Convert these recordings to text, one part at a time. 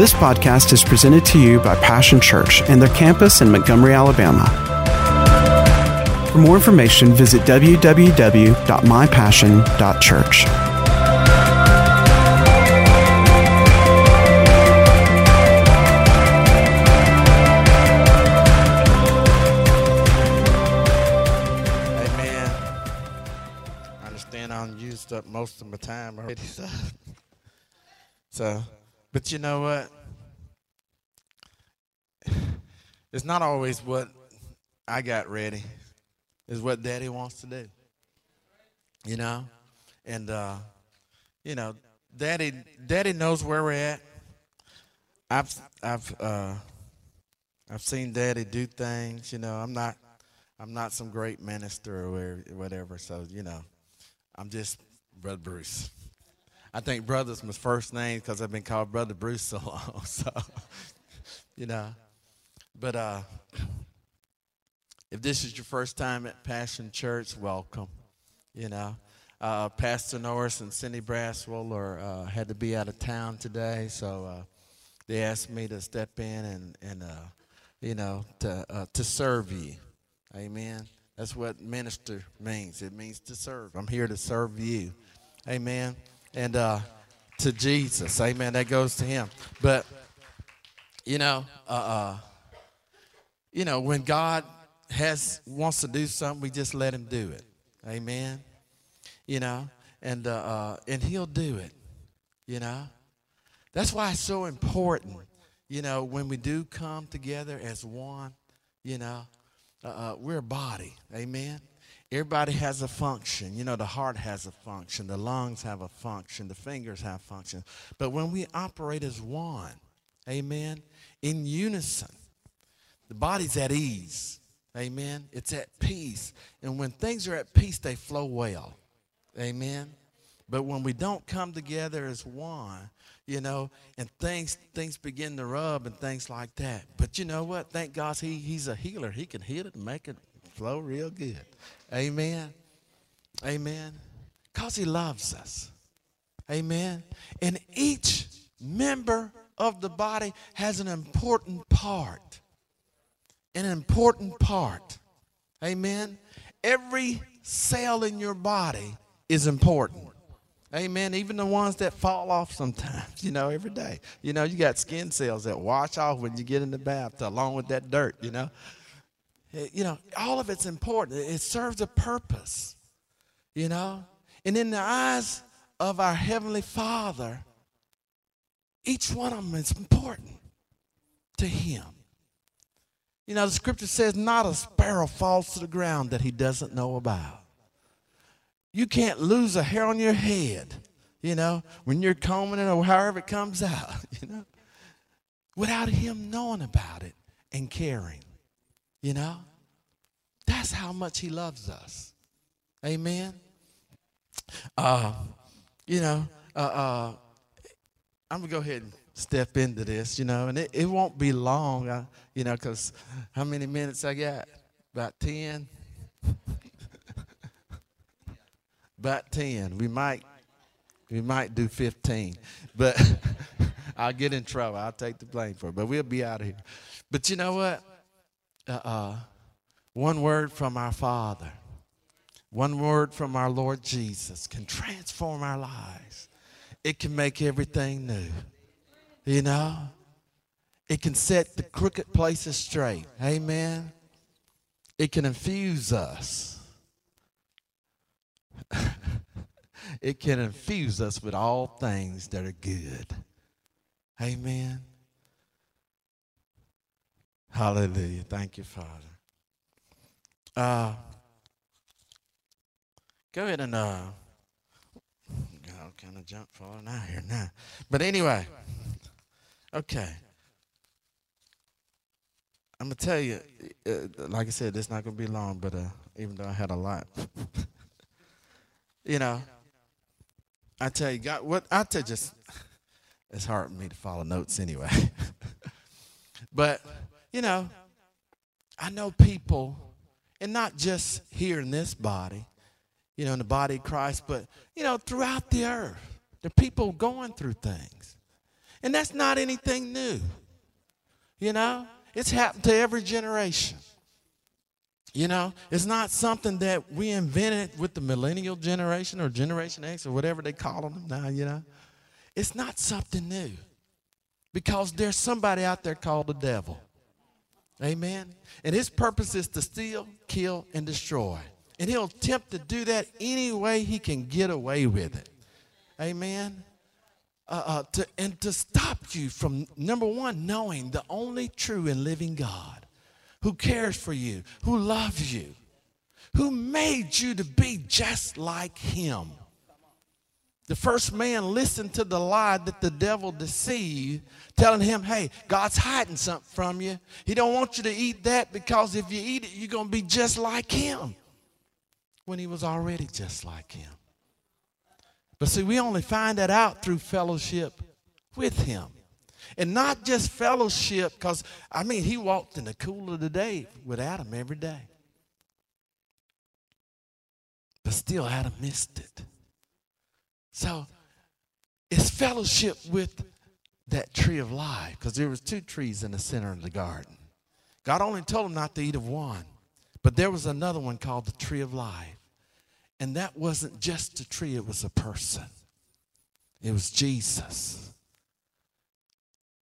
This podcast is presented to you by Passion Church and their campus in Montgomery, Alabama. For more information, visit www.mypassion.church. Amen. I understand I'm used up most of my time already. So, so but you know what? It's not always what I got ready. It's what Daddy wants to do. You know, and uh, you know, Daddy, Daddy knows where we're at. I've, I've, uh, I've seen Daddy do things. You know, I'm not, I'm not some great minister or whatever. So you know, I'm just Brother Bruce. I think brother's my first name because I've been called Brother Bruce so long. So, you know, but uh, if this is your first time at Passion Church, welcome. You know, uh, Pastor Norris and Cindy Braswell are, uh, had to be out of town today, so uh, they asked me to step in and, and uh, you know, to, uh, to serve you. Amen. That's what minister means. It means to serve. I'm here to serve you. Amen. And uh, to Jesus. Amen. That goes to him. But, you know, uh, you know, when God has wants to do something, we just let him do it. Amen. You know, and uh, uh, and he'll do it. You know, that's why it's so important. You know, when we do come together as one, you know, uh, uh we're a body. Amen. Everybody has a function. You know, the heart has a function, the lungs have a function, the fingers have function. But when we operate as one, amen, in unison, the body's at ease. Amen. It's at peace. And when things are at peace, they flow well. Amen. But when we don't come together as one, you know, and things things begin to rub and things like that. But you know what? Thank God he, he's a healer. He can heal it and make it flow real good. Amen. Amen. Because he loves us. Amen. And each member of the body has an important part an important part. Amen. Every cell in your body is important. Amen. Even the ones that fall off sometimes, you know, every day. You know, you got skin cells that wash off when you get in the bath along with that dirt, you know. Eh, you know, all of it's important. It serves a purpose, you know. And in the eyes of our Heavenly Father, each one of them is important to Him. You know, the scripture says, not a sparrow falls to the ground that he doesn't know about. You can't lose a hair on your head, you know, when you're combing it or however it comes out, you know, without him knowing about it and caring, you know. That's how much he loves us. Amen. Uh, you know, uh, uh, I'm going to go ahead and step into this, you know, and it, it won't be long, uh, you know, because how many minutes I got? About 10? About 10. We might, we might do 15, but I'll get in trouble. I'll take the blame for it, but we'll be out of here. But you know what? Uh, one word from our Father, one word from our Lord Jesus can transform our lives. It can make everything new. You know, it can set the crooked places straight. Amen. It can infuse us. it can infuse us with all things that are good. Amen. Hallelujah. Thank you, Father. Uh, go ahead and uh, God, kind of jump falling out here now. But anyway. Okay. I'm gonna tell you, uh, like I said, it's not gonna be long, but uh, even though I had a lot, you know, I tell you, God, what I tell you, just it's hard for me to follow notes anyway. but you know, I know people, and not just here in this body, you know, in the body of Christ, but you know, throughout the earth, there are people going through things. And that's not anything new. You know, it's happened to every generation. You know, it's not something that we invented with the millennial generation or Generation X or whatever they call them now, you know. It's not something new because there's somebody out there called the devil. Amen. And his purpose is to steal, kill, and destroy. And he'll attempt to do that any way he can get away with it. Amen. Uh, uh, to, and to stop you from, number one, knowing the only true and living God who cares for you, who loves you, who made you to be just like him. The first man listened to the lie that the devil deceived, telling him, hey, God's hiding something from you. He don't want you to eat that because if you eat it, you're going to be just like him. When he was already just like him. But see, we only find that out through fellowship with him. And not just fellowship, because, I mean, he walked in the cool of the day with Adam every day. But still, Adam missed it. So it's fellowship with that tree of life because there was two trees in the center of the garden. God only told them not to eat of one, but there was another one called the tree of life. And that wasn't just a tree, it was a person. It was Jesus.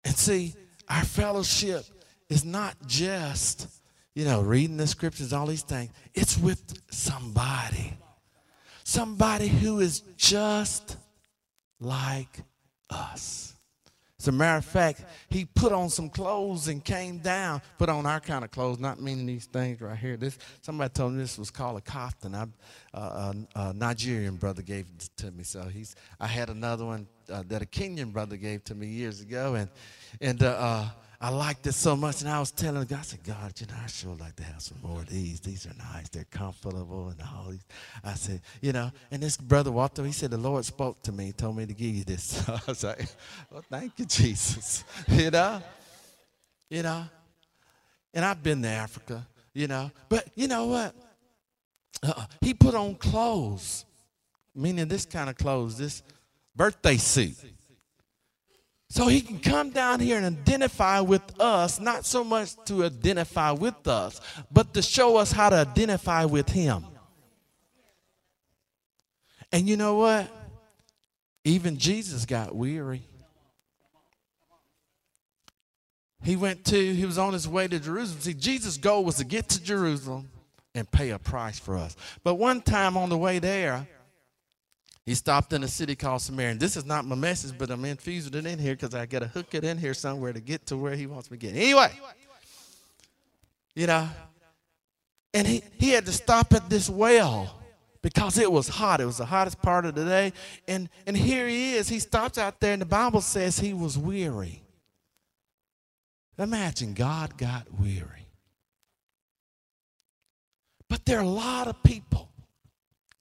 And see, our fellowship is not just, you know, reading the scriptures, all these things. It's with somebody somebody who is just like us. As a matter of fact, he put on some clothes and came down, put on our kind of clothes, not meaning these things right here. This somebody told me this was called a kaftan. I, uh, a, a, Nigerian brother gave it to me, so he's. I had another one uh, that a Kenyan brother gave to me years ago, and and uh, uh I liked it so much, and I was telling God, I said, God, you know, I sure like to have some more of these. These are nice. They're comfortable and all these. I said, you know, and this brother walked up. He said, the Lord spoke to me, told me to give you this. So I was like, well, thank you, Jesus. you know, you know, and I've been to Africa, you know, but you know what? Uh, he put on clothes, meaning this kind of clothes, this birthday suit. So he can come down here and identify with us, not so much to identify with us, but to show us how to identify with him. And you know what? Even Jesus got weary. He went to, he was on his way to Jerusalem. See, Jesus' goal was to get to Jerusalem and pay a price for us. But one time on the way there, he stopped in a city called Samaria. And this is not my message, but I'm infusing it in here because I got to hook it in here somewhere to get to where he wants me to get. Anyway, you know, and he, he had to stop at this well because it was hot. It was the hottest part of the day. And, and here he is. He stops out there, and the Bible says he was weary. Imagine God got weary. But there are a lot of people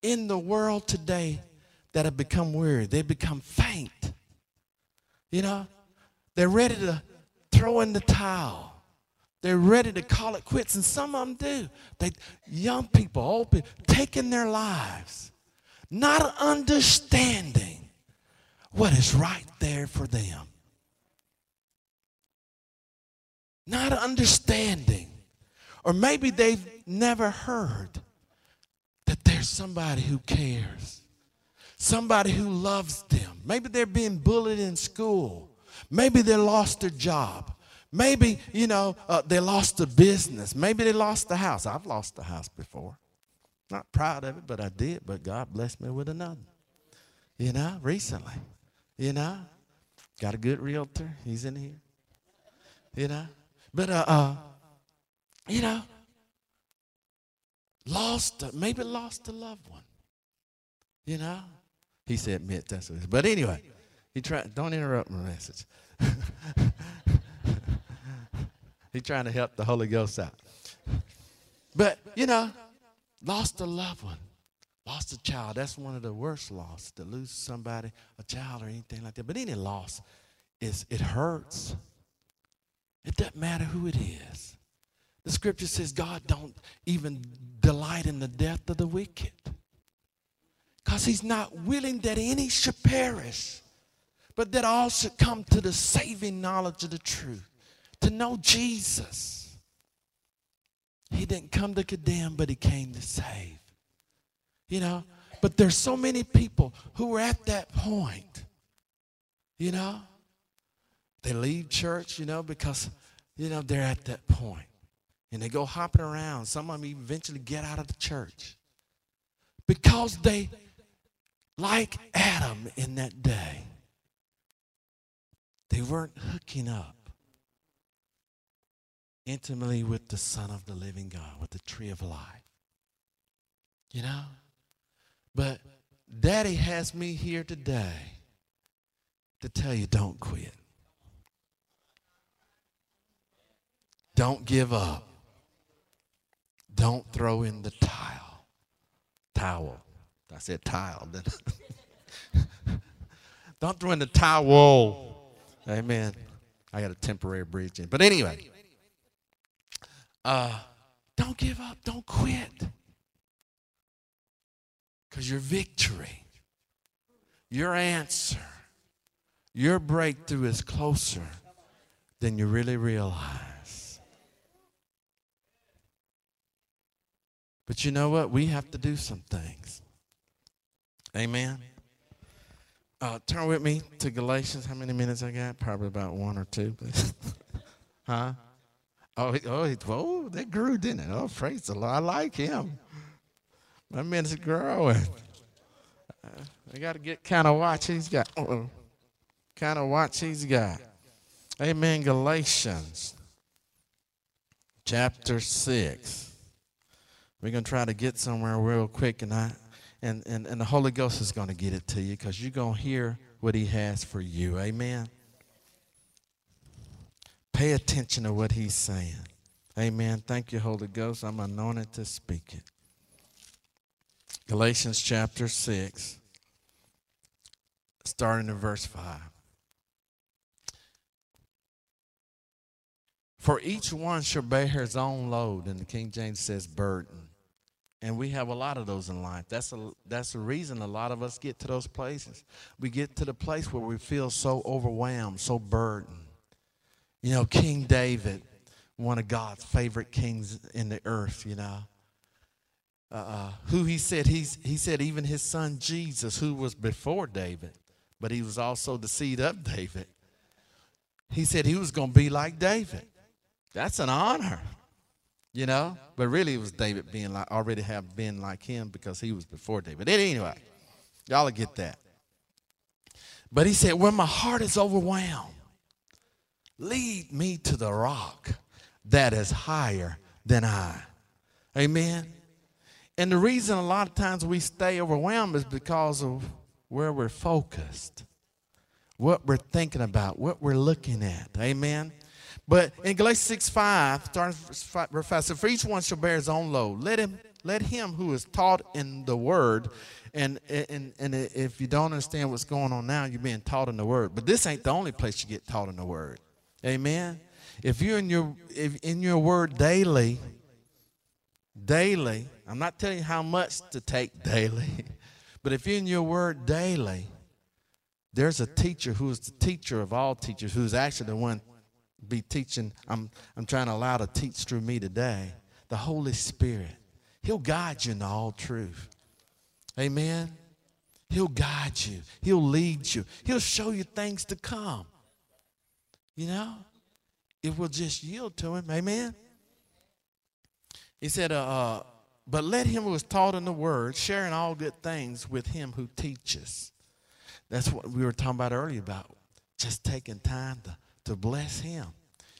in the world today that have become weary. They've become faint. You know, they're ready to throw in the towel. They're ready to call it quits, and some of them do. They, young people, old people, taking their lives, not understanding what is right there for them. Not understanding. Or maybe they've never heard that there's somebody who cares somebody who loves them. Maybe they're being bullied in school. Maybe they lost their job. Maybe, you know, uh, they lost a business. Maybe they lost the house. I've lost the house before. Not proud of it, but I did. But God blessed me with another. You know, recently. You know, got a good realtor. He's in here. You know, but uh, uh you know, lost, maybe lost a loved one. You know, he said, admit that's what it is. But anyway, he tried, don't interrupt my message. He's trying to help the Holy Ghost out. But, you know, lost a loved one, lost a child. That's one of the worst losses, to lose somebody, a child or anything like that. But any loss, is it hurts. It doesn't matter who it is. The scripture says God don't even delight in the death of the wicked because he's not willing that any should perish, but that all should come to the saving knowledge of the truth, to know Jesus. He didn't come to condemn, but he came to save. You know, but there's so many people who are at that point. You know, they leave church, you know, because, you know, they're at that point. And they go hopping around. Some of them eventually get out of the church because they, like Adam in that day, they weren't hooking up intimately with the Son of the living God, with the tree of life. You know? But Daddy has me here today to tell you don't quit. Don't give up. Don't throw in the tile. Towel. I said tile. don't throw in the towel. Amen. I got a temporary bridge in. But anyway, uh, don't give up. Don't quit. Because your victory, your answer, your breakthrough is closer than you really realize. But you know what? We have to do some things. Amen. Uh, turn with me to Galatians. How many minutes I got? Probably about one or two. huh? Oh, oh, he, oh, that grew, didn't it? Oh, praise the Lord. I like him. My minutes are growing. Uh, I got to get kind of watch he's got. Uh-oh. Kind of watch he's got. Amen. Galatians chapter 6. We're going to try to get somewhere real quick, I, and, and, and the Holy Ghost is going to get it to you because you're going to hear what he has for you. Amen. Pay attention to what he's saying. Amen. Thank you, Holy Ghost. I'm anointed to speak it. Galatians chapter 6, starting in verse 5. For each one shall bear his own load, and the King James says burden. And we have a lot of those in life. That's a that's the reason a lot of us get to those places. We get to the place where we feel so overwhelmed, so burdened. You know, King David, one of God's favorite kings in the earth, you know. Uh, who he said he's, he said even his son Jesus, who was before David, but he was also the seed of David. He said he was going to be like David. That's an honor, you know. But really, it was David being like already have been like him because he was before David. Anyway, y'all get that. But he said, when my heart is overwhelmed, Lead me to the rock that is higher than I. Amen. And the reason a lot of times we stay overwhelmed is because of where we're focused, what we're thinking about, what we're looking at. Amen. But in Galatians 6 5, starting verse 5, so for each one shall bear his own load. Let him, let him who is taught in the word, and, and, and if you don't understand what's going on now, you're being taught in the word. But this ain't the only place you get taught in the word. Amen. If you're in your if in your word daily, daily, I'm not telling you how much to take daily, but if you're in your word daily, there's a teacher who is the teacher of all teachers, who's actually the one be teaching. I'm I'm trying to allow to teach through me today. The Holy Spirit. He'll guide you in all truth. Amen. He'll guide you. He'll lead you. He'll show you things to come. You know, if we'll just yield to him. Amen. He said, uh, uh, but let him who is taught in the word share in all good things with him who teaches. That's what we were talking about earlier about just taking time to, to bless him.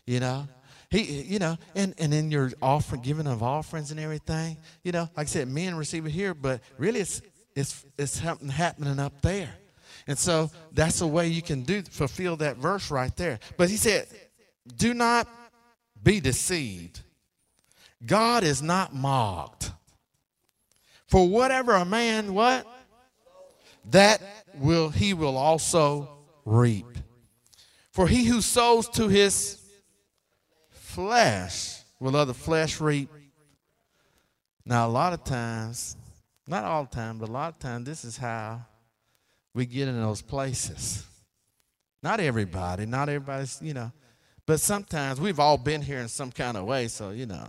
You know, he, you know, and, and in your offering, giving of offerings and everything, you know, like I said, men receive it here, but really it's, it's, it's something happening up there. And so that's a way you can do fulfill that verse right there. But he said, do not be deceived. God is not mocked. For whatever a man what? That will he will also reap. For he who sows to his flesh will of the flesh reap. Now a lot of times, not all the time, but a lot of times this is how we get in those places. Not everybody, not everybody's, you know. But sometimes we've all been here in some kind of way, so, you know.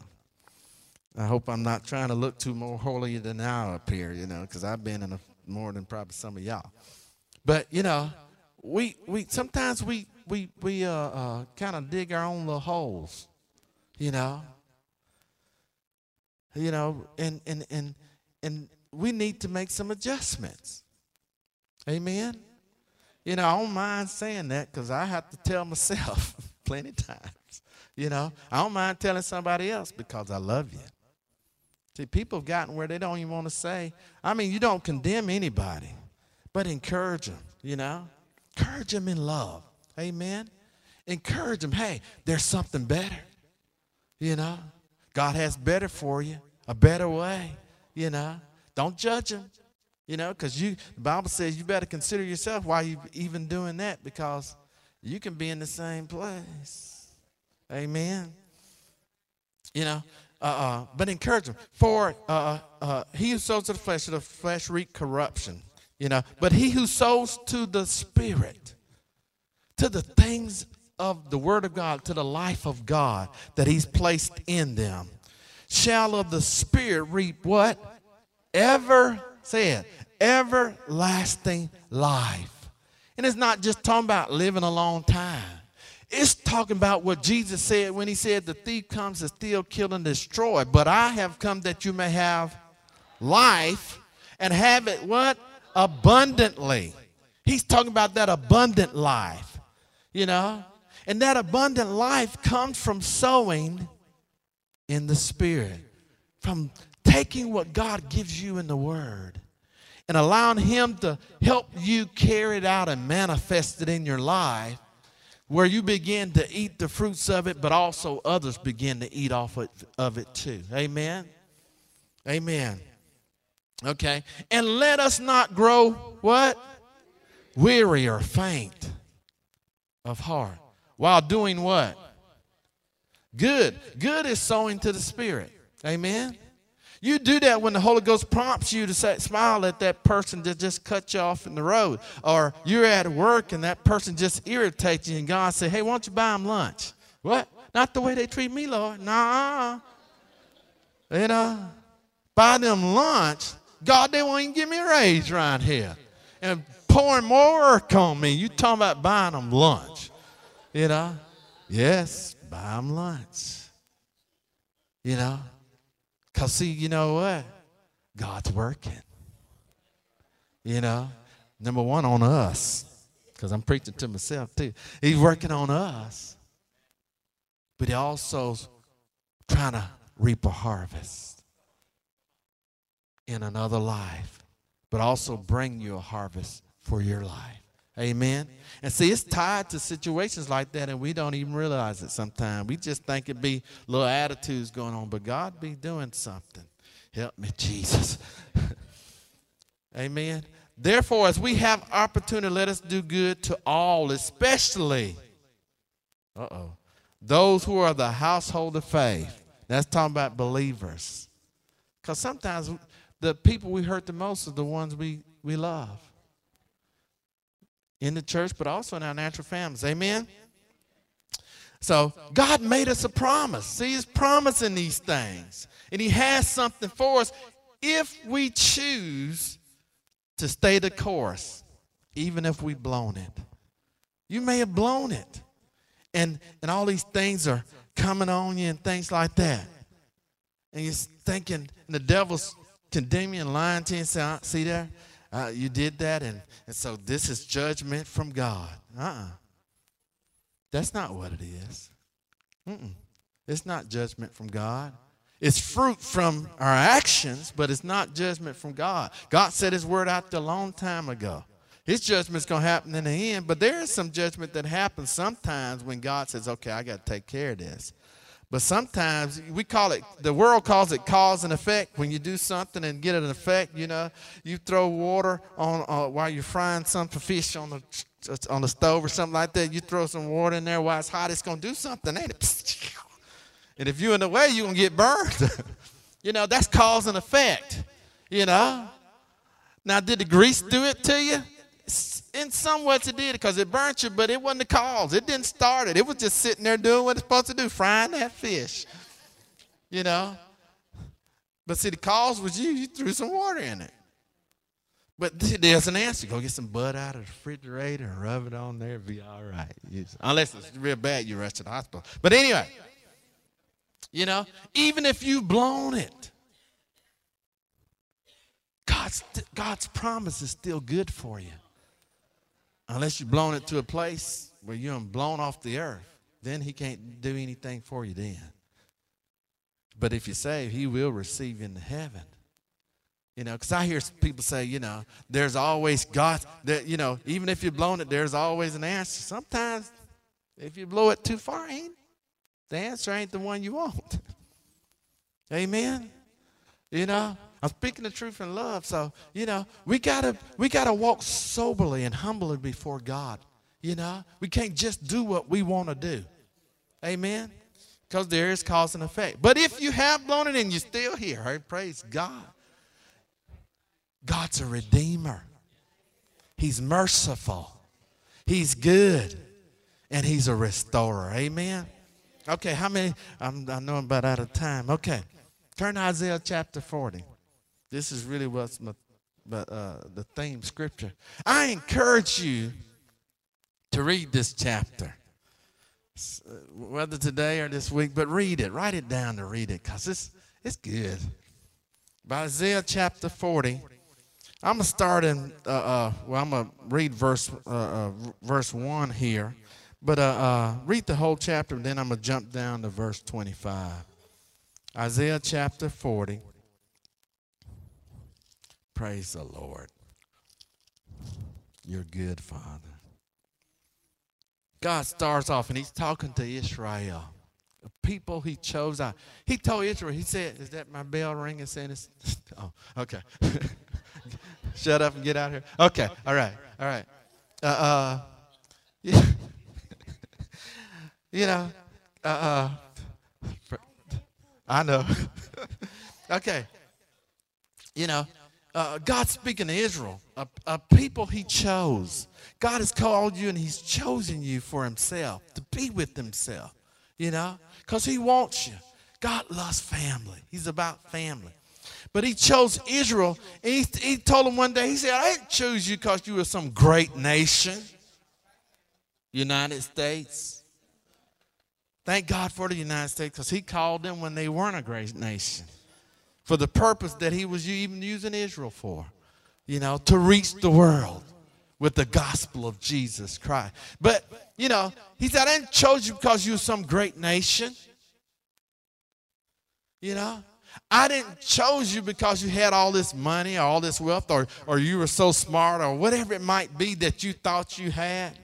I hope I'm not trying to look too more holy than up here, you know, because I've been in a, more than probably some of y'all. But you know, we we sometimes we we we uh, uh kind of dig our own little holes, you know. You know, and and and and we need to make some adjustments. Amen. You know, I don't mind saying that because I have to tell myself plenty times. You know, I don't mind telling somebody else because I love you. See, people have gotten where they don't even want to say. I mean, you don't condemn anybody, but encourage them, you know? Encourage them in love. Amen? Encourage them. Hey, there's something better. You know? God has better for you, a better way. You know? Don't judge them. You know, because you the Bible says you better consider yourself while you even doing that because you can be in the same place. Amen. You know, uh, uh, but encourage them. For uh, uh, he who sows to the flesh, the flesh reap corruption. You know, but he who sows to the spirit, to the things of the word of God, to the life of God that he's placed in them, shall of the spirit reap what? Ever, say it, everlasting life. And it's not just talking about living a long time. It's talking about what Jesus said when he said, The thief comes to steal, kill, and destroy. But I have come that you may have life and have it what? Abundantly. He's talking about that abundant life, you know? And that abundant life comes from sowing in the Spirit, from taking what God gives you in the Word and allowing Him to help you carry it out and manifest it in your life where you begin to eat the fruits of it, but also others begin to eat off of it too. Amen. Amen. Okay. And let us not grow what? Weary or faint of heart. While doing what? Good. Good is sowing to the Spirit. Amen. You do that when the Holy Ghost prompts you to say, smile at that person that just cut you off in the road. Or you're at work and that person just irritates you, and God say, hey, why don't you buy them lunch? What? Not the way they treat me, Lord. Nah. You know, buy them lunch. God, they won't even give me a raise right here. And pouring more work on me. You talking about buying them lunch. You know? Yes, buy them lunch. You know? Because, see, you know what? God's working. You know, number one on us, because I'm preaching to myself too. He's working on us, but he also trying to reap a harvest in another life, but also bring you a harvest for your life. Amen. And see, it's tied to situations like that, and we don't even realize it sometimes. We just think it be little attitudes going on, but God be doing something. Help me, Jesus. Amen. Therefore, as we have opportunity, let us do good to all, especially, uh oh, those who are the household of faith. That's talking about believers. Because sometimes the people we hurt the most are the ones we, we love in the church, but also in our natural families. Amen? So God made us a promise. See, He's promising these things. And He has something for us if we choose to stay the course, even if we've blown it. You may have blown it. And, and all these things are coming on you and things like that. And you're thinking, and the devil's condemning and lying to you and saying, see there? Uh, you did that, and, and so this is judgment from God. Uh uh-uh. uh That's not what it is. Mm-mm. It's not judgment from God. It's fruit from our actions, but it's not judgment from God. God said His word out there a long time ago. His judgment's going to happen in the end, but there is some judgment that happens sometimes when God says, okay, I got to take care of this. But sometimes we call it, the world calls it cause and effect. When you do something and get an effect, you know, you throw water on uh, while you're frying some fish on the on the stove or something like that. You throw some water in there while it's hot, it's gonna do something, ain't it? And if you're in the way, you're gonna get burned. you know, that's cause and effect. You know. Now, did the grease do it to you? In some ways it did because it burnt you, but it wasn't the cause. It didn't start it. It was just sitting there doing what it's supposed to do, frying that fish. You know? But see, the cause was you. You threw some water in it. But there's an answer. Go get some bud out of the refrigerator and rub it on there. Be all right. Unless it's real bad, you rush to the hospital. But anyway, you know, even if you've blown it, God's, God's promise is still good for you. Unless you've blown it to a place where you're blown off the earth, then He can't do anything for you then. But if you say He will receive you into heaven. You know, because I hear people say, you know, there's always God, that, you know, even if you've blown it, there's always an answer. Sometimes, if you blow it too far, ain't the answer ain't the one you want. Amen. You know, I'm speaking the truth in love. So, you know, we gotta we gotta walk soberly and humbly before God. You know, we can't just do what we want to do. Amen. Because there is cause and effect. But if you have blown it and you're still here, praise God. God's a redeemer. He's merciful. He's good. And he's a restorer. Amen. Okay, how many? I'm, I know I'm about out of time. Okay. Turn Isaiah chapter 40. This is really what's my, but, uh, the theme scripture. I encourage you to read this chapter, uh, whether today or this week, but read it. Write it down to read it because it's, it's good. By Isaiah chapter 40. I'm gonna start in. Uh, uh, well, I'm gonna read verse uh, uh verse one here, but uh, read the whole chapter. And then I'm gonna jump down to verse 25. Isaiah chapter 40. Praise the Lord. You're good, Father. God starts off and he's talking to Israel, the people he chose out. He told Israel, he said, Is that my bell ringing? Saying it's, oh, okay. Shut up and get out of here. Okay, all right, all right. Uh, uh, yeah. you know, uh, I know. okay. You know, uh, God's speaking to Israel, a, a people He chose. God has called you and He's chosen you for Himself, to be with Himself, you know, because He wants you. God loves family, He's about family. But He chose Israel, and He, he told them one day, He said, I didn't choose you because you were some great nation, United States. Thank God for the United States because He called them when they weren't a great nation for the purpose that he was even using Israel for, you know, to reach the world with the gospel of Jesus Christ. But, you know, he said, I didn't choose you because you're some great nation. You know, I didn't choose you because you had all this money or all this wealth or, or you were so smart or whatever it might be that you thought you had.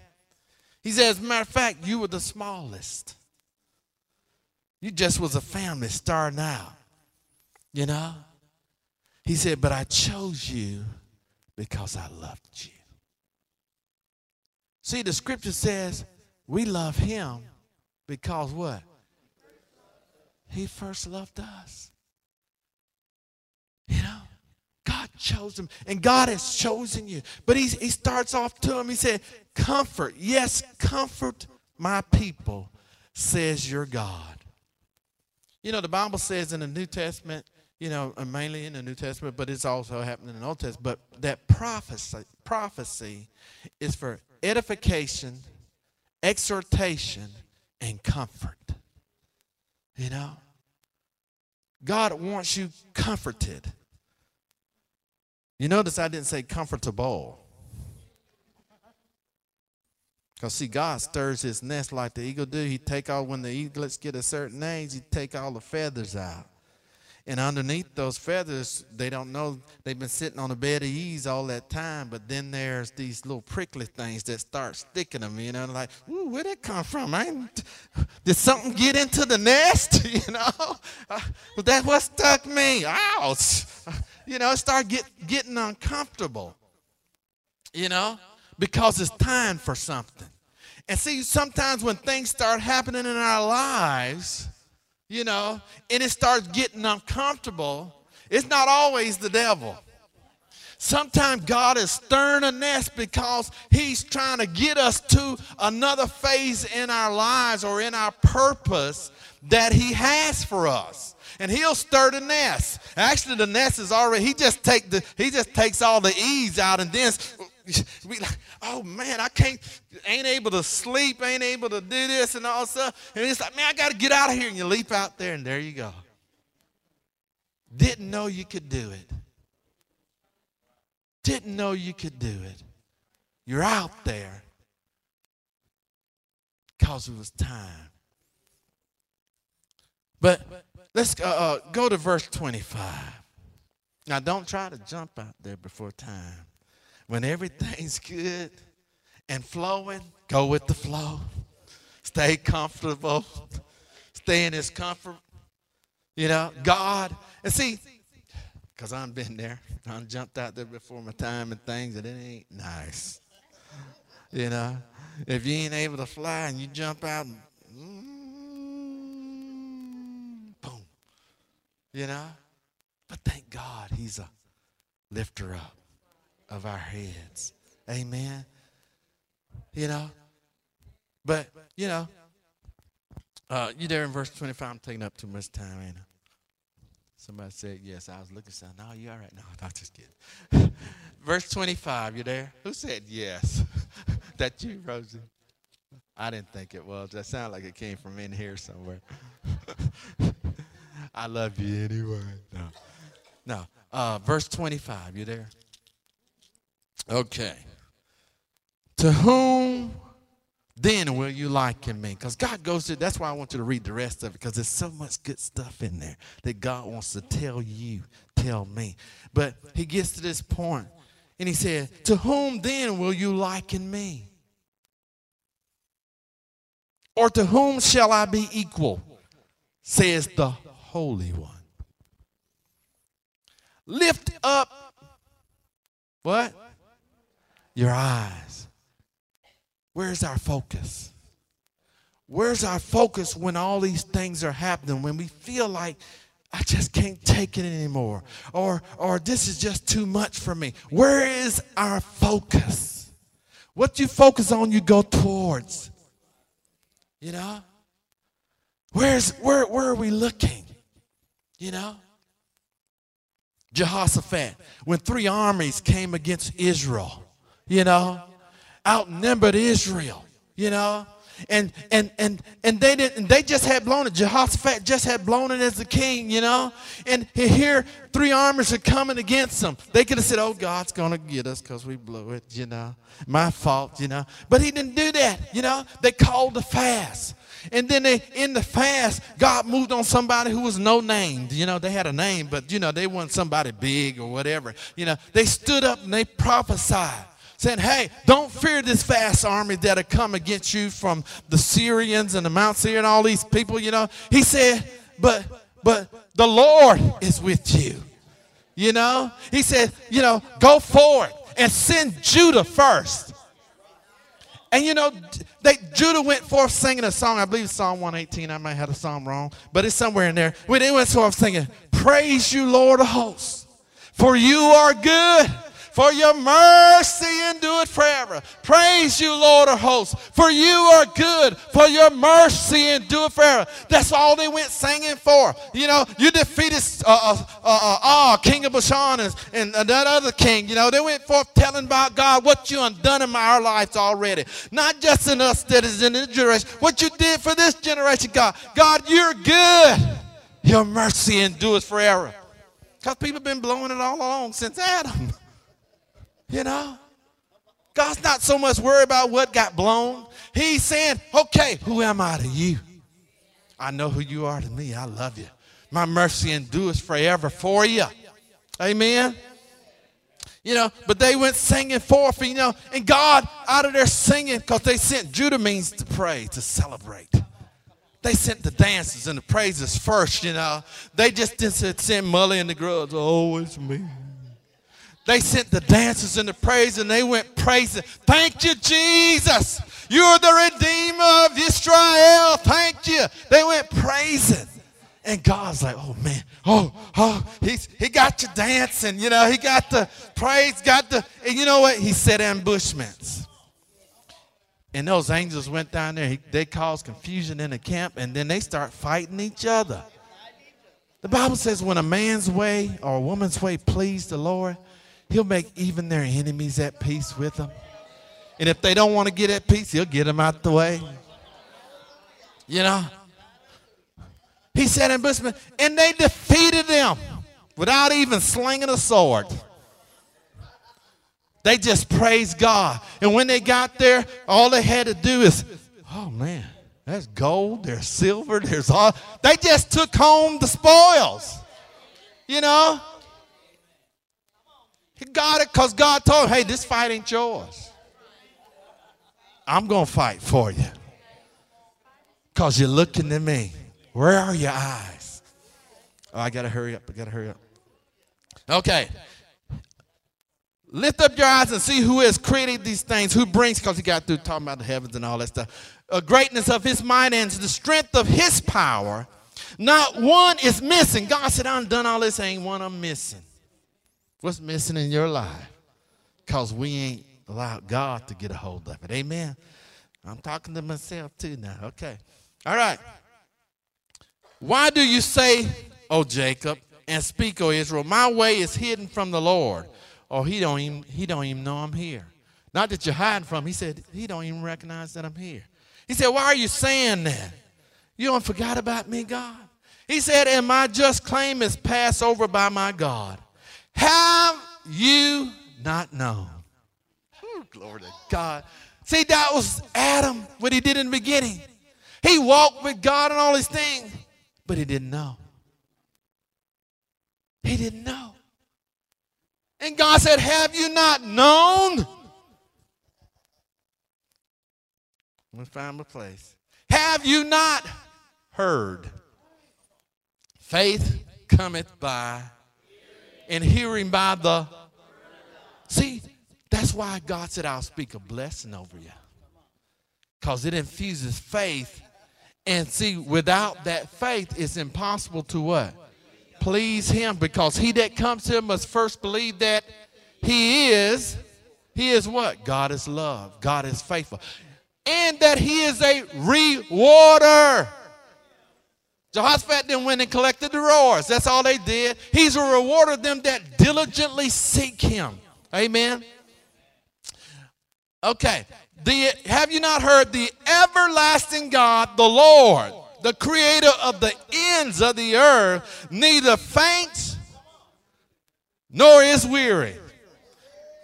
He said, as a matter of fact, you were the smallest. You just was a family starting out. You know? He said, But I chose you because I loved you. See, the scripture says we love him because what? He first loved us. You know? God chose him, and God has chosen you. But he, he starts off to him, he said, Comfort, yes, comfort my people, says your God. You know, the Bible says in the New Testament, you know, uh, mainly in the New Testament, but it's also happening in the Old Testament. But that prophecy, prophecy is for edification, exhortation, and comfort. You know? God wants you comforted. You notice I didn't say comfortable. Because see, God stirs his nest like the eagle do. He take all when the eaglets get a certain age, he take all the feathers out. And underneath those feathers, they don't know they've been sitting on a bed of ease all that time. But then there's these little prickly things that start sticking them, you know, like, ooh, where'd it come from? I did something get into the nest? you know, uh, but that's what stuck me. Ouch. You know, start get, getting uncomfortable, you know, because it's time for something. And see, sometimes when things start happening in our lives, you know, and it starts getting uncomfortable, it's not always the devil. Sometimes God is stirring a nest because He's trying to get us to another phase in our lives or in our purpose that He has for us. And He'll stir the nest. Actually, the nest is already. He just take the. He just takes all the ease out, and then we like, oh man, I can't, ain't able to sleep, ain't able to do this and all stuff. And it's like, man, I got to get out of here. And you leap out there, and there you go. Didn't know you could do it. Didn't know you could do it. You're out there because it was time. But let's uh, uh, go to verse 25. Now, don't try to jump out there before time. When everything's good and flowing, go with the flow. Stay comfortable. Stay in his comfort. You know, God. And see, because I've been there. I jumped out there before my time and things, and it ain't nice. You know, if you ain't able to fly and you jump out and boom, you know. But thank God He's a lifter up of our heads. Amen. You know, but you know, uh, you there in verse 25. I'm taking up too much time, ain't I? Somebody said yes. I was looking, saying, "No, you all right?" No, I'm just kidding. Verse 25. You there? Who said yes? that you, Rosie? I didn't think it was. That sounded like it came from in here somewhere. I love you anyway. No, no. Uh, verse 25. You there? Okay. To whom then will you liken me? Because God goes to, that's why I want you to read the rest of it, because there's so much good stuff in there that God wants to tell you, tell me. But he gets to this point, and he said, To whom then will you liken me? Or to whom shall I be equal? Says the Holy One. Lift up what? Your eyes Where's our focus? Where's our focus when all these things are happening? When we feel like I just can't take it anymore, or or this is just too much for me. Where is our focus? What you focus on, you go towards. You know? Where's where where are we looking? You know? Jehoshaphat, when three armies came against Israel, you know, outnumbered Israel, you know. And and and and they didn't they just had blown it. Jehoshaphat just had blown it as the king, you know. And here three armies are coming against them. They could have said, Oh, God's gonna get us because we blew it, you know. My fault, you know. But he didn't do that, you know. They called the fast. And then they in the fast, God moved on somebody who was no named. You know, they had a name, but you know, they weren't somebody big or whatever. You know, they stood up and they prophesied saying, Hey, don't fear this vast army that'll come against you from the Syrians and the Mount Seir and all these people, you know. He said, But but the Lord is with you. You know? He said, you know, go forward and send Judah first. And you know, they, Judah went forth singing a song. I believe Psalm 118. I might have the song wrong, but it's somewhere in there. When they went forth singing, Praise you, Lord of hosts, for you are good for your mercy endureth forever. Praise you, Lord of hosts, for you are good, for your mercy endureth forever. That's all they went singing for. You know, you defeated uh, uh, uh, uh, King of Bashan and, and that other king. You know, they went forth telling about God what you undone in our lives already. Not just in us that is in this generation, what you did for this generation, God. God, you're good. Your mercy endures forever. Because people have been blowing it all along since Adam. You know? God's not so much worried about what got blown. He's saying, okay, who am I to you? I know who you are to me. I love you. My mercy endures forever for you. Amen. You know, but they went singing forth, you know, and God out of there singing because they sent Judah means to pray, to celebrate. They sent the dances and the praises first, you know. They just didn't send Mully and the girls, oh, it's me. They sent the dancers and the praise and they went praising. Thank you, Jesus. You're the Redeemer of Israel. Thank you. They went praising. And God's like, oh man, oh, oh, he's he got you dancing, you know, he got the praise, got the, and you know what? He set ambushments. And those angels went down there, he, they caused confusion in the camp, and then they start fighting each other. The Bible says when a man's way or a woman's way please the Lord, he'll make even their enemies at peace with them. And if they don't want to get at peace, he'll get them out the way. You know? He said ambushment, and they defeated them without even slinging a sword. They just praised God. And when they got there, all they had to do is, oh man, there's gold, there's silver, there's all. They just took home the spoils. You know? He got it because God told him, hey, this fight ain't yours. I'm going to fight for you because you're looking at me. Where are your eyes? Oh, I got to hurry up. I got to hurry up. Okay. Lift up your eyes and see who has created these things, who brings, because he got through talking about the heavens and all that stuff. A greatness of his might and the strength of his power. Not one is missing. God said, I've done all this, ain't one I'm missing. What's missing in your life? Because we ain't allowed God to get a hold of it. Amen. I'm talking to myself too now. Okay. All right. Why do you say, O Jacob, and speak, O Israel, my way is hidden from the Lord? Or oh, he don't even he don't even know I'm here. Not that you're hiding from. He said he don't even recognize that I'm here. He said, Why are you saying that? You don't forgot about me, God? He said, And my just claim is passed over by my God. Have you not known? Ooh, glory to God. See, that was Adam, what he did in the beginning. He walked with God and all these things. But he didn't know. He didn't know. And God said, Have you not known? To find my place. Have you not heard? Faith cometh by, and hearing by the. See, that's why God said, I'll speak a blessing over you. Because it infuses faith and see, without that faith, it's impossible to what? Please him because he that comes to him must first believe that he is, he is what? God is love. God is faithful. And that he is a rewarder. Jehoshaphat then went and collected the roars. That's all they did. He's a rewarder of them that diligently seek him. Amen. Okay. The, have you not heard the everlasting God, the Lord, the creator of the ends of the earth, neither faints nor is weary?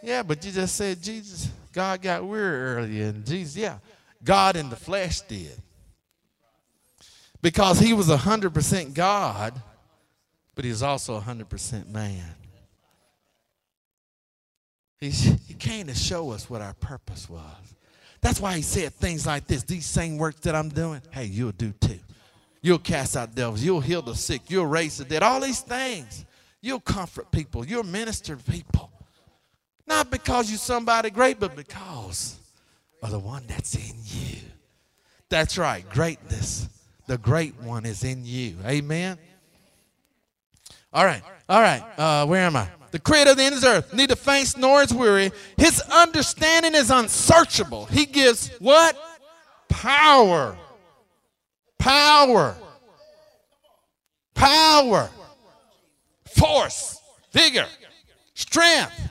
Yeah, but you just said Jesus, God got weary earlier, and Jesus, yeah, God in the flesh did. Because he was 100% God, but he was also 100% man. He's, he came to show us what our purpose was. That's why he said things like this these same works that I'm doing, hey, you'll do too. You'll cast out devils, you'll heal the sick, you'll raise the dead, all these things. You'll comfort people, you'll minister to people. Not because you're somebody great, but because of the one that's in you. That's right, greatness. The great one is in you. Amen. All right, all right. Uh, where am I? the creator of the ends of earth, neither faints nor is weary. His understanding is unsearchable. He gives what? Power. Power. Power. Force. Vigor. Strength.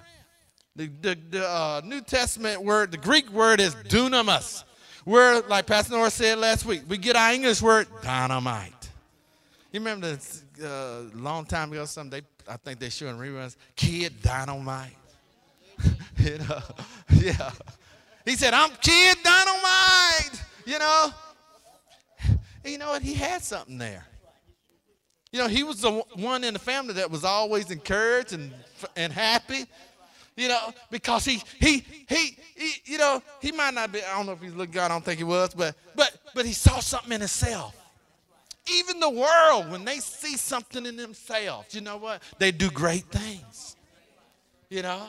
The, the, the uh, New Testament word, the Greek word is dunamis. Where, like Pastor Norris said last week, we get our English word dynamite. You remember the uh, long time ago, some they I think they're showing reruns. Kid Dynamite. you know, yeah. He said, "I'm Kid Dynamite." You know, and you know what? He had something there. You know, he was the one in the family that was always encouraged and and happy. You know, because he he he, he you know he might not be. I don't know if he's looking God. I don't think he was, but but but he saw something in himself. Even the world, when they see something in themselves, you know what? They do great things. You know?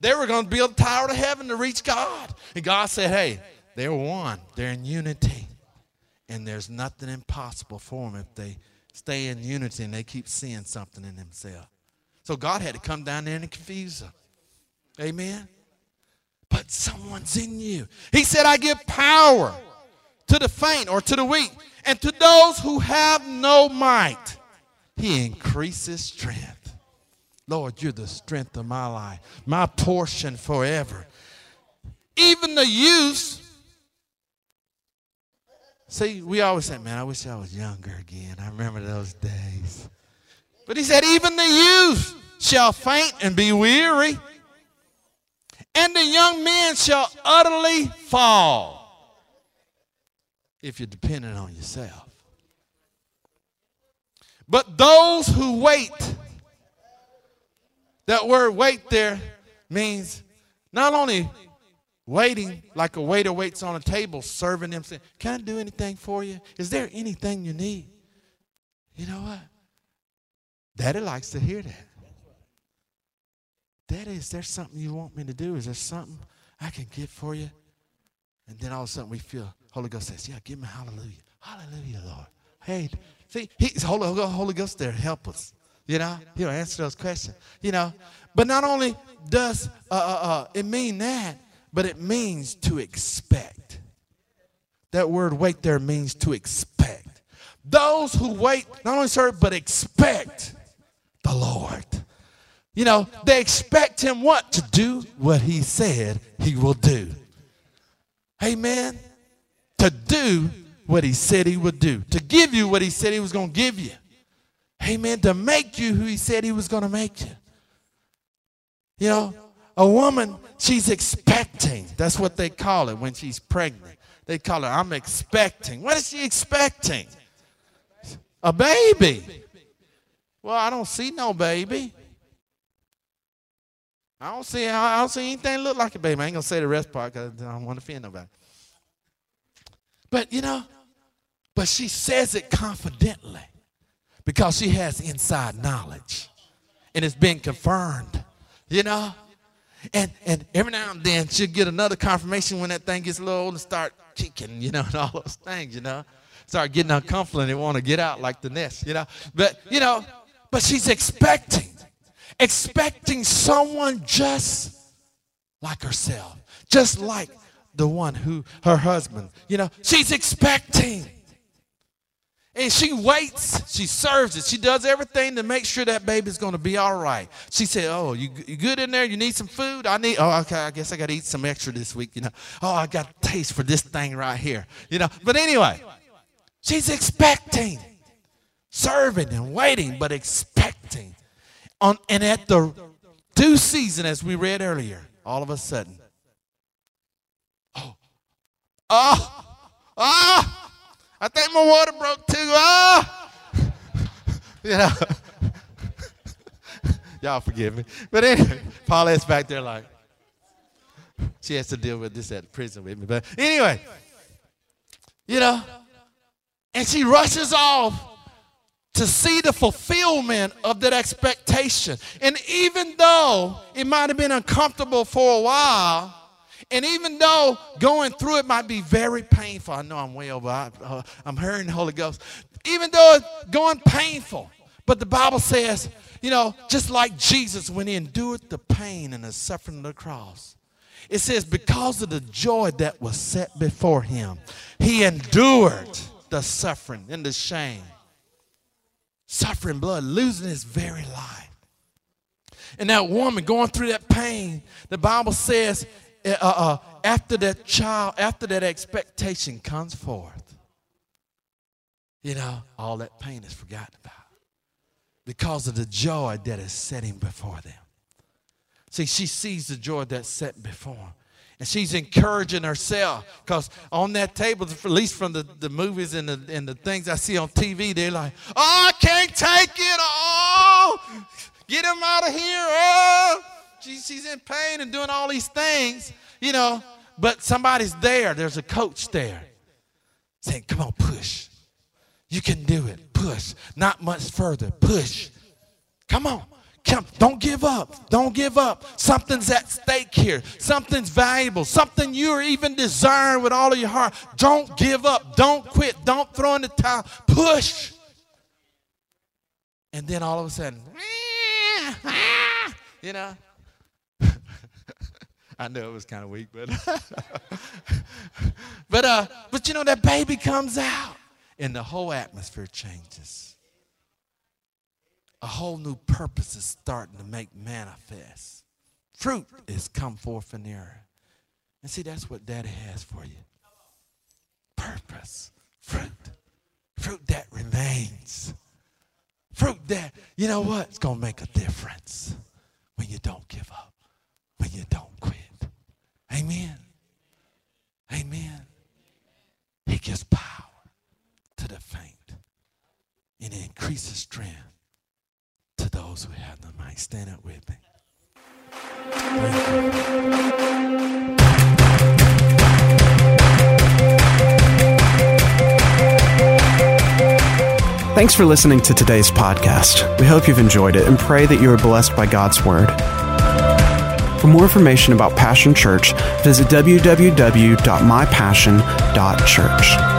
They were going to build a tower to heaven to reach God. And God said, hey, they're one, they're in unity. And there's nothing impossible for them if they stay in unity and they keep seeing something in themselves. So God had to come down there and confuse them. Amen. But someone's in you. He said, I give power to the faint or to the weak, and to those who have no might, he increases strength. Lord, you're the strength of my life, my portion forever. Even the youth. See, we always say, man, I wish I was younger again. I remember those days. But he said, even the youth shall faint and be weary, and the young men shall utterly fall if you're dependent on yourself. But those who wait, that word wait there means not only waiting like a waiter waits on a table, serving them, saying, Can I do anything for you? Is there anything you need? You know what? Daddy likes to hear that. Daddy, is there something you want me to do? Is there something I can get for you? And then all of a sudden we feel Holy Ghost says, Yeah, give me hallelujah. Hallelujah, Lord. Hey, see, he's Holy, Holy Ghost there, help us. You know, he'll answer those questions. You know, but not only does uh, uh, uh, it mean that, but it means to expect. That word wait there means to expect. Those who wait not only serve, but expect the Lord. You know, they expect him what? To do what he said he will do. Amen to do what he said he would do, to give you what he said he was going to give you. Amen. To make you who he said he was going to make you. You know, a woman, she's expecting. That's what they call it when she's pregnant. They call her, I'm expecting. What is she expecting? A baby. Well, I don't see no baby. I don't see I don't see anything look like a baby. I ain't gonna say the rest part because I don't want to offend nobody. But you know, but she says it confidently because she has inside knowledge and it's been confirmed, you know. And and every now and then she'll get another confirmation when that thing gets a little old and start kicking, you know, and all those things, you know. Start getting uncomfortable and they want to get out like the nest, you know. But you know, but she's expecting, expecting someone just like herself, just like the one who, her husband, you know, she's expecting. And she waits, she serves it, she does everything to make sure that baby's gonna be all right. She said, Oh, you, you good in there? You need some food? I need, oh, okay, I guess I gotta eat some extra this week, you know. Oh, I got a taste for this thing right here, you know. But anyway, she's expecting, serving and waiting, but expecting. On, and at the due season, as we read earlier, all of a sudden, Oh, oh, I think my water broke too. Oh, you know. Y'all forgive me. But anyway, Paulette's back there like, she has to deal with this at prison with me. But anyway, you know, and she rushes off to see the fulfillment of that expectation. And even though it might have been uncomfortable for a while, and even though going through it might be very painful, I know I'm way over, I, uh, I'm hearing the Holy Ghost. Even though it's going painful, but the Bible says, you know, just like Jesus when he endured the pain and the suffering of the cross, it says, because of the joy that was set before him, he endured the suffering and the shame. Suffering blood, losing his very life. And that woman going through that pain, the Bible says uh, uh, after that child, after that expectation comes forth, you know, all that pain is forgotten about because of the joy that is setting before them. See, she sees the joy that's set before them. And she's encouraging herself because on that table, at least from the, the movies and the, and the things I see on TV, they're like, oh, I can't take it. Oh, get him out of here. Oh she, she's in pain and doing all these things, you know, but somebody's there. There's a coach there saying, Come on, push. You can do it. Push. Not much further. Push. Come on. Come. Don't give up. Don't give up. Something's at stake here. Something's valuable. Something you're even desiring with all of your heart. Don't give up. Don't quit. Don't throw in the towel. Push. And then all of a sudden, you know. I know it was kind of weak, but but uh, but you know that baby comes out, and the whole atmosphere changes. A whole new purpose is starting to make manifest. Fruit is come forth in the earth. And see, that's what Daddy has for you. Purpose, fruit, fruit that remains. Fruit that, you know what? It's going to make a difference when you don't give up, when you don't quit. Amen. Amen. He gives power to the faint, and increases strength those who have no might. Stand up with me. Thanks for listening to today's podcast. We hope you've enjoyed it and pray that you are blessed by God's Word. For more information about Passion Church, visit www.mypassion.church.